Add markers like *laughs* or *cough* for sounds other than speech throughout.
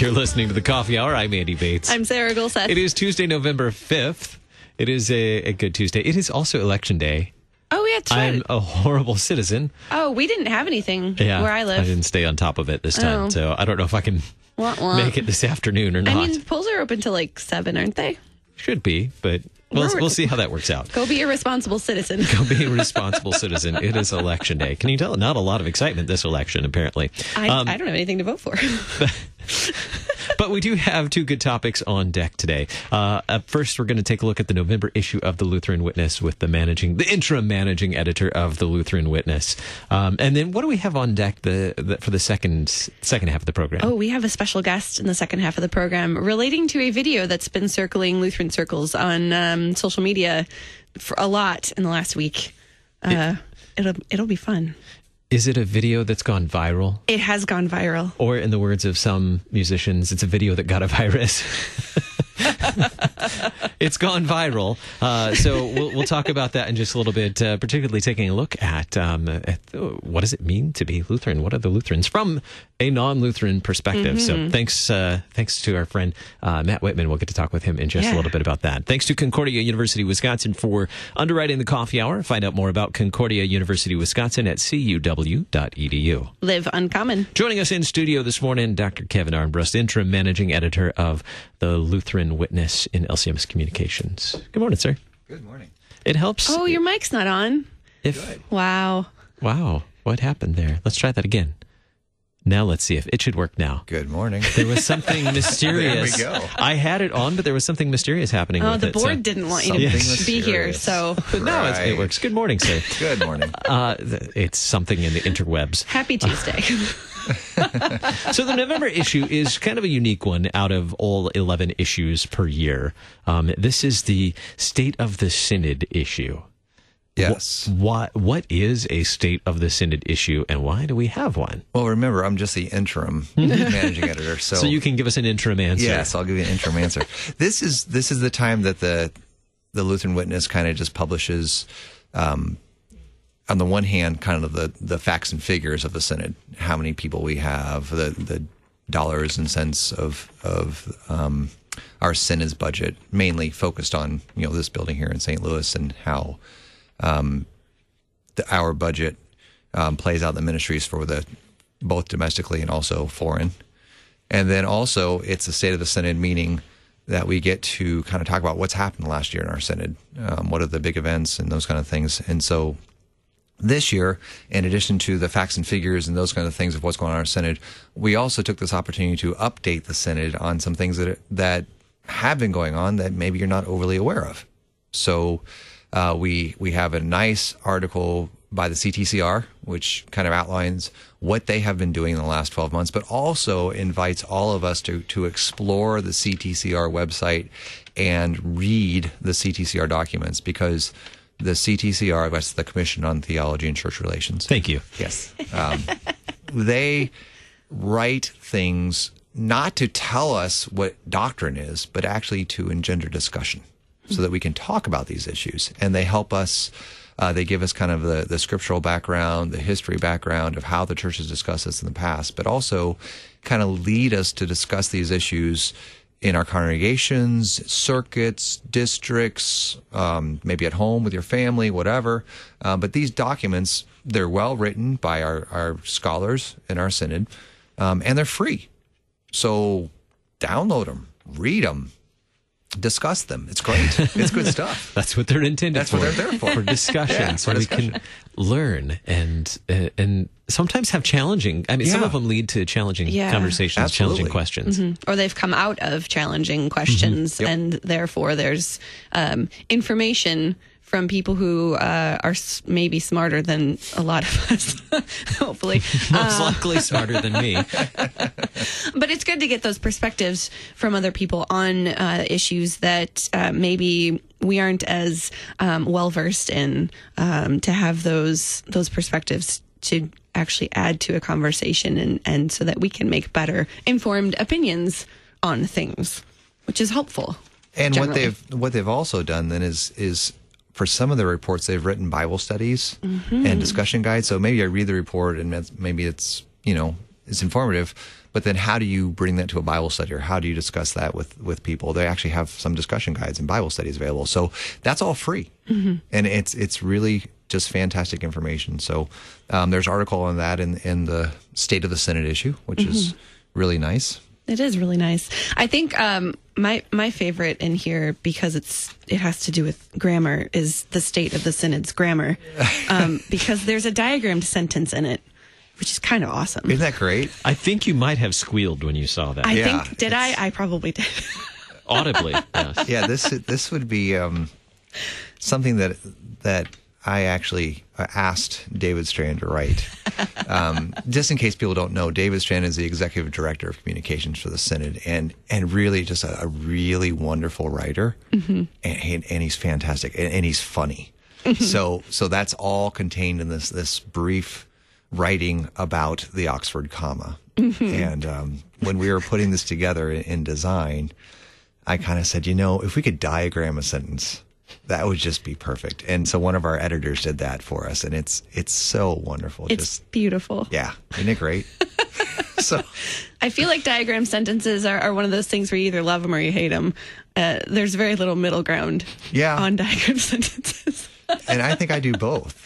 You're listening to the Coffee Hour. I'm Andy Bates. I'm Sarah Gulseth. It is Tuesday, November 5th. It is a, a good Tuesday. It is also election day. Oh, yeah, that's I'm a horrible citizen. Oh, we didn't have anything Yeah, where I live. I didn't stay on top of it this time, Oh. so I don't know if I can Wah, wah. make it this afternoon or not. I mean, polls are open till like seven, aren't they? Should be, but we'll, we'll see how that works out. Go be a responsible citizen. Go be a responsible citizen. It is election day. Can you tell? Not a lot of excitement this election, apparently. I, Um, I don't have anything to vote for. *laughs* But we do have two good topics on deck today. Uh, first, we're going to take a look at the November issue of the Lutheran Witness with the managing, the interim managing editor of the Lutheran Witness. Um, and then, what do we have on deck the, the for the second second half of the program? oh, we have a special guest in the second half of the program relating to a video that's been circling Lutheran circles on um, social media for a lot in the last week. Uh, it'll it'll be fun. Is it a video that's gone viral? It has gone viral. Or, in the words of some musicians, it's a video that got a virus. *laughs* *laughs* it's gone viral. Uh, so we'll, we'll talk about that in just a little bit, uh, particularly taking a look at, um, at uh, what does it mean to be Lutheran? What are the Lutherans from a non-Lutheran perspective? So thanks, uh, thanks to our friend uh, Matt Whitman. We'll get to talk with him in just a little bit about that. Thanks to Concordia University Wisconsin for underwriting the coffee hour. Find out more about Concordia University Wisconsin at cuw.edu. Live uncommon. Joining us in studio this morning, Dr. Kevin Armbrust, interim managing editor of the Lutheran Witness in LCMS Communications. Good morning, sir. Good morning. It helps Oh, your mic's not on. if. Wow. Wow, what happened there? Let's try that again. Now let's see if it should work now. Good morning. There was something mysterious. *laughs* There we go. I had it on, but there was something mysterious happening Oh, with the it. board so- didn't want you to Something be here, so *laughs* But now it's, it works. Good morning, sir. Good morning. Uh, it's something in the interwebs. happy Tuesday. *laughs* *laughs* So the November issue is kind of a unique one out of all 11 issues per year. Um, this is the State of the Synod issue. Yes. What, what is a State of the Synod issue and why do we have one? Well, remember, I'm just the interim *laughs* managing editor, so, So you can give us an interim answer. yes, I'll give you an interim answer. *laughs* This is this is the time that the the Lutheran Witness kind of just publishes, um, on the one hand, kind of the the facts and figures of the synod, how many people we have, the the dollars and cents of of um, our synod's budget, mainly focused on you know this building here in St. Louis and how the, our budget um, plays out the ministries for the both domestically and also foreign. And then also, it's a state of the synod, meaning that we get to kind of talk about what's happened last year in our synod, um, what are the big events and those kind of things. And so, this year, in addition to the facts and figures and those kind of things of what's going on in our synod, we also took this opportunity to update the synod on some things that that have been going on that maybe you're not overly aware of. So uh, we we have a nice article by the CTCR, which kind of outlines what they have been doing in the last 12 months, but also invites all of us to to explore the CTCR website and read the CTCR documents because the CTCR, that's the Commission on Theology and Church Relations. Thank you. Yes. Um, they write things not to tell us what doctrine is, but actually to engender discussion so that we can talk about these issues. And they help us, uh, they give us kind of the, the scriptural background, the history background of how the church has discussed this in the past, but also kind of lead us to discuss these issues in our congregations, circuits, districts, um, maybe at home with your family, whatever. Uh, but these documents, they're well written by our, our scholars in our synod, um, and they're free. So download them, read them, discuss them. It's great. *laughs* It's good stuff. That's what they're intended That's for. That's what they're there for. For discussion, Yeah, so for we can learn and uh, and sometimes have challenging. I mean, some of them lead to challenging Yeah. conversations, Absolutely. challenging questions. or they've come out of challenging questions, Yep. and therefore there's um, information from people who uh, are maybe smarter than a lot of *laughs* us, hopefully. *laughs* Most likely smarter than me. *laughs* but it's good to get those perspectives from other people on uh, issues that uh, maybe we aren't as um, well versed in. Um, to have those those perspectives to actually add to a conversation, and and so that we can make better informed opinions on things, which is helpful. And what they've what they've also done then is is for some of the reports they've written Bible studies mm-hmm. and discussion guides. So maybe I read the report and maybe it's you know it's informative. But then, how do you bring that to a Bible study, or how do you discuss that with with people? They actually have some discussion guides and Bible studies available, so that's all free, mm-hmm. and it's it's really just fantastic information. So um, there's article on that in in the State of the Synod issue, which is really nice. It is really nice. I think um, my my favorite in here because it's it has to do with grammar is the state of the synod's grammar, *laughs* um, because there's a diagrammed sentence in it, which is kind of awesome. Isn't that great? I think you might have squealed when you saw that. I Yeah, think did I? I probably did. Audibly, *laughs* yes. yeah, this this would be um, something that that I actually uh, asked David Strand to write. *laughs* Um, just in case people don't know, David Strand is the executive director of communications for the Synod, and and really just a, a really wonderful writer, and, and, and he's fantastic, and, and he's funny. so so that's all contained in this this brief writing about the Oxford comma. And um, when we were putting this together in, in design, I kind of said, you know, if we could diagram a sentence, that would just be perfect. And so one of our editors did that for us, and it's it's so wonderful. It's just beautiful. yeah, isn't it great? *laughs* so I feel like diagram sentences are, are one of those things where you either love them or you hate them. Uh, there's very little middle ground Yeah. on diagram *laughs* sentences. and I think I do both.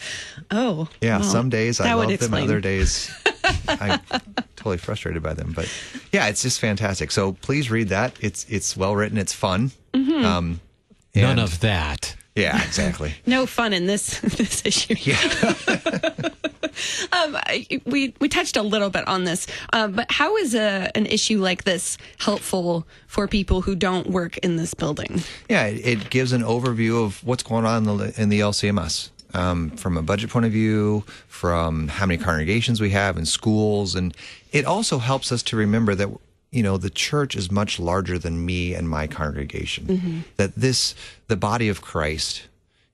oh. Yeah, well, some days I love them, other days *laughs* I'm totally frustrated by them. But yeah, it's just fantastic. So please read that. It's it's well written. It's fun. Mm-hmm. Um, None of that. yeah, exactly. *laughs* no fun in this *laughs* this issue. Yeah. *laughs* Um, we we touched a little bit on this, uh, but how is a an issue like this helpful for people who don't work in this building? Yeah, it, it gives an overview of what's going on in the, in the LCMS um, from a budget point of view, from how many congregations we have in schools, and it also helps us to remember that you know the church is much larger than me and my congregation. Mm-hmm. That this, the body of Christ,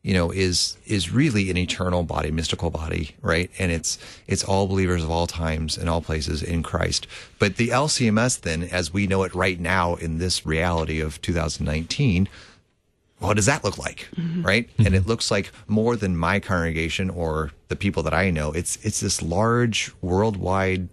you know, is is really an eternal body, mystical body, right? And it's it's all believers of all times and all places in Christ. But the LCMS, then, as we know it right now in this reality of 2019, what does that look like mm-hmm. right and mm-hmm. it looks like more than my congregation or the people that i know it's it's this large worldwide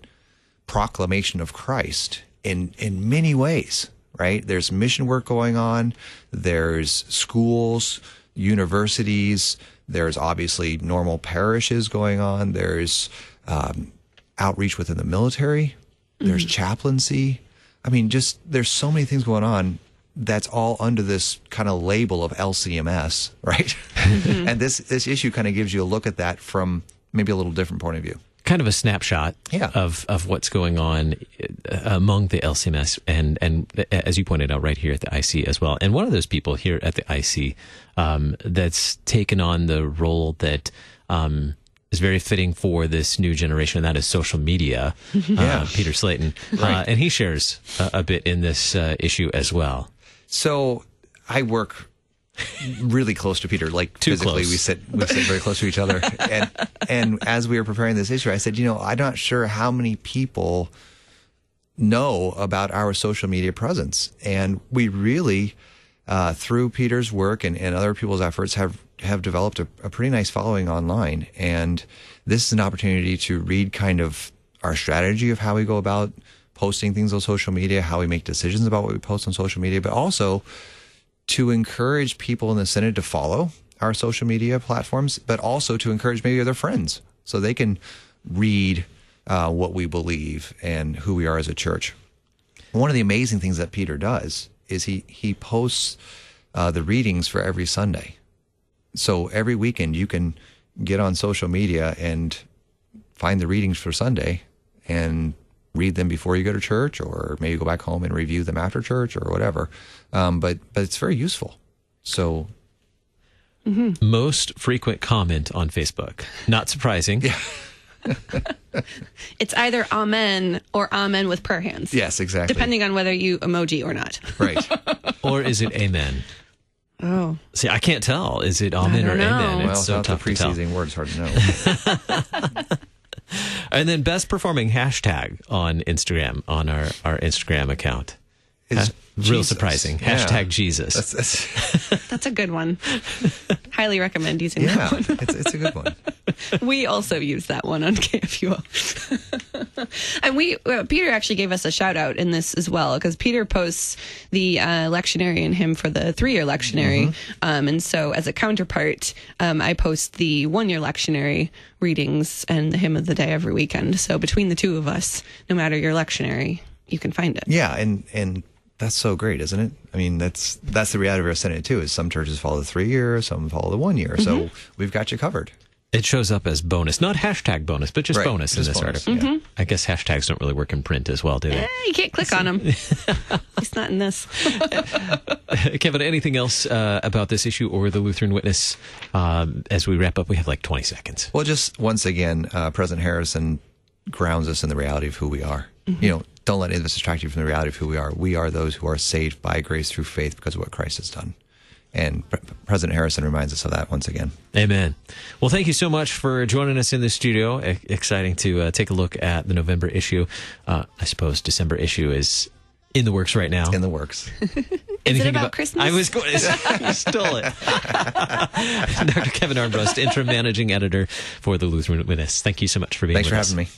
proclamation of christ in in many ways right? There's mission work going on. There's schools universities. There's obviously normal parishes going on. There's um, outreach within the military. There's chaplaincy. I mean just there's so many things going on that's all under this kind of label of LCMS, *laughs* right? and this this issue kind of gives you a look at that from maybe a little different point of view. Kind of a snapshot Yeah. of, of what's going on uh, among the LCMS and, and uh, as you pointed out right here at the IC as well. And one of those people here at the IC um, that's taken on the role that um, is very fitting for this new generation, and that is social media, *laughs* Yeah. uh, Peter Slayton. Uh, and he shares a, a bit in this uh, issue as well. So I work really close to Peter, like Too physically close. we sit we sit very close to each other. *laughs* And and as we were preparing this issue, I said, you know, I'm not sure how many people know about our social media presence, and we really, uh, through Peter's work and, and other people's efforts, have have developed a, a pretty nice following online. And this is an opportunity to read kind of our strategy of how we go about posting things on social media, how we make decisions about what we post on social media, but also to encourage people in the Synod to follow our social media platforms, but also to encourage maybe other friends so they can read uh, what we believe and who we are as a church. One of the amazing things that Peter does is he he posts uh, the readings for every Sunday. So every weekend you can get on social media and find the readings for Sunday and read them before you go to church, or maybe go back home and review them after church, or whatever. Um, but but it's very useful. So Most frequent comment on Facebook. Not surprising. *laughs* It's either amen or amen with prayer hands. yes, exactly. Depending on whether you emoji or not. right. *laughs* Or is it amen? Oh. See, I can't tell. Is it amen don't or know. amen? well, It's so without the tough to tell. preceding words, hard to know. *laughs* And then best performing hashtag on Instagram on our, our Instagram account. Is Uh, real Jesus. surprising. Yeah. Hashtag Jesus. That's, that's, *laughs* That's a good one. *laughs* Highly recommend using yeah, that one. it's, it's a good one. *laughs* We also use that one on KFUO. And we uh, Peter actually gave us a shout out in this as well because Peter posts the uh, lectionary and hymn for the three year lectionary, um, and so as a counterpart, um, I post the one year lectionary readings and the hymn of the day every weekend. So between the two of us, no matter your lectionary, you can find it. Yeah, and and that's so great, isn't it? I mean, that's that's the reality of our synod too. Is some churches follow the three year, some follow the one year. So we've got you covered. It shows up as bonus, not hashtag bonus, but just Right, bonus in this bonus, article. yeah. I guess hashtags don't really work in print as well, do they? Eh, you can't click on them. *laughs* it's not in this. *laughs* Kevin, anything else uh, about this issue or the Lutheran Witness? Um, as we wrap up, we have like 20 seconds. Well, just once again, uh, President Harrison grounds us in the reality of who we are. You know, don't let any of this distract you from the reality of who we are. We are those who are saved by grace through faith because of what Christ has done. And Pre- President Harrison reminds us of that once again. Amen. Well, thank you so much for joining us in the studio. E- exciting to uh, take a look at the November issue. Uh, I suppose December issue is in the works right now. In the works. *laughs* Is it about Christmas? I was going. *laughs* you stole it. *laughs* Dr. Kevin Armbrust, interim managing editor for the Lutheran Witness. Thank you so much for being Thanks with for us. having me.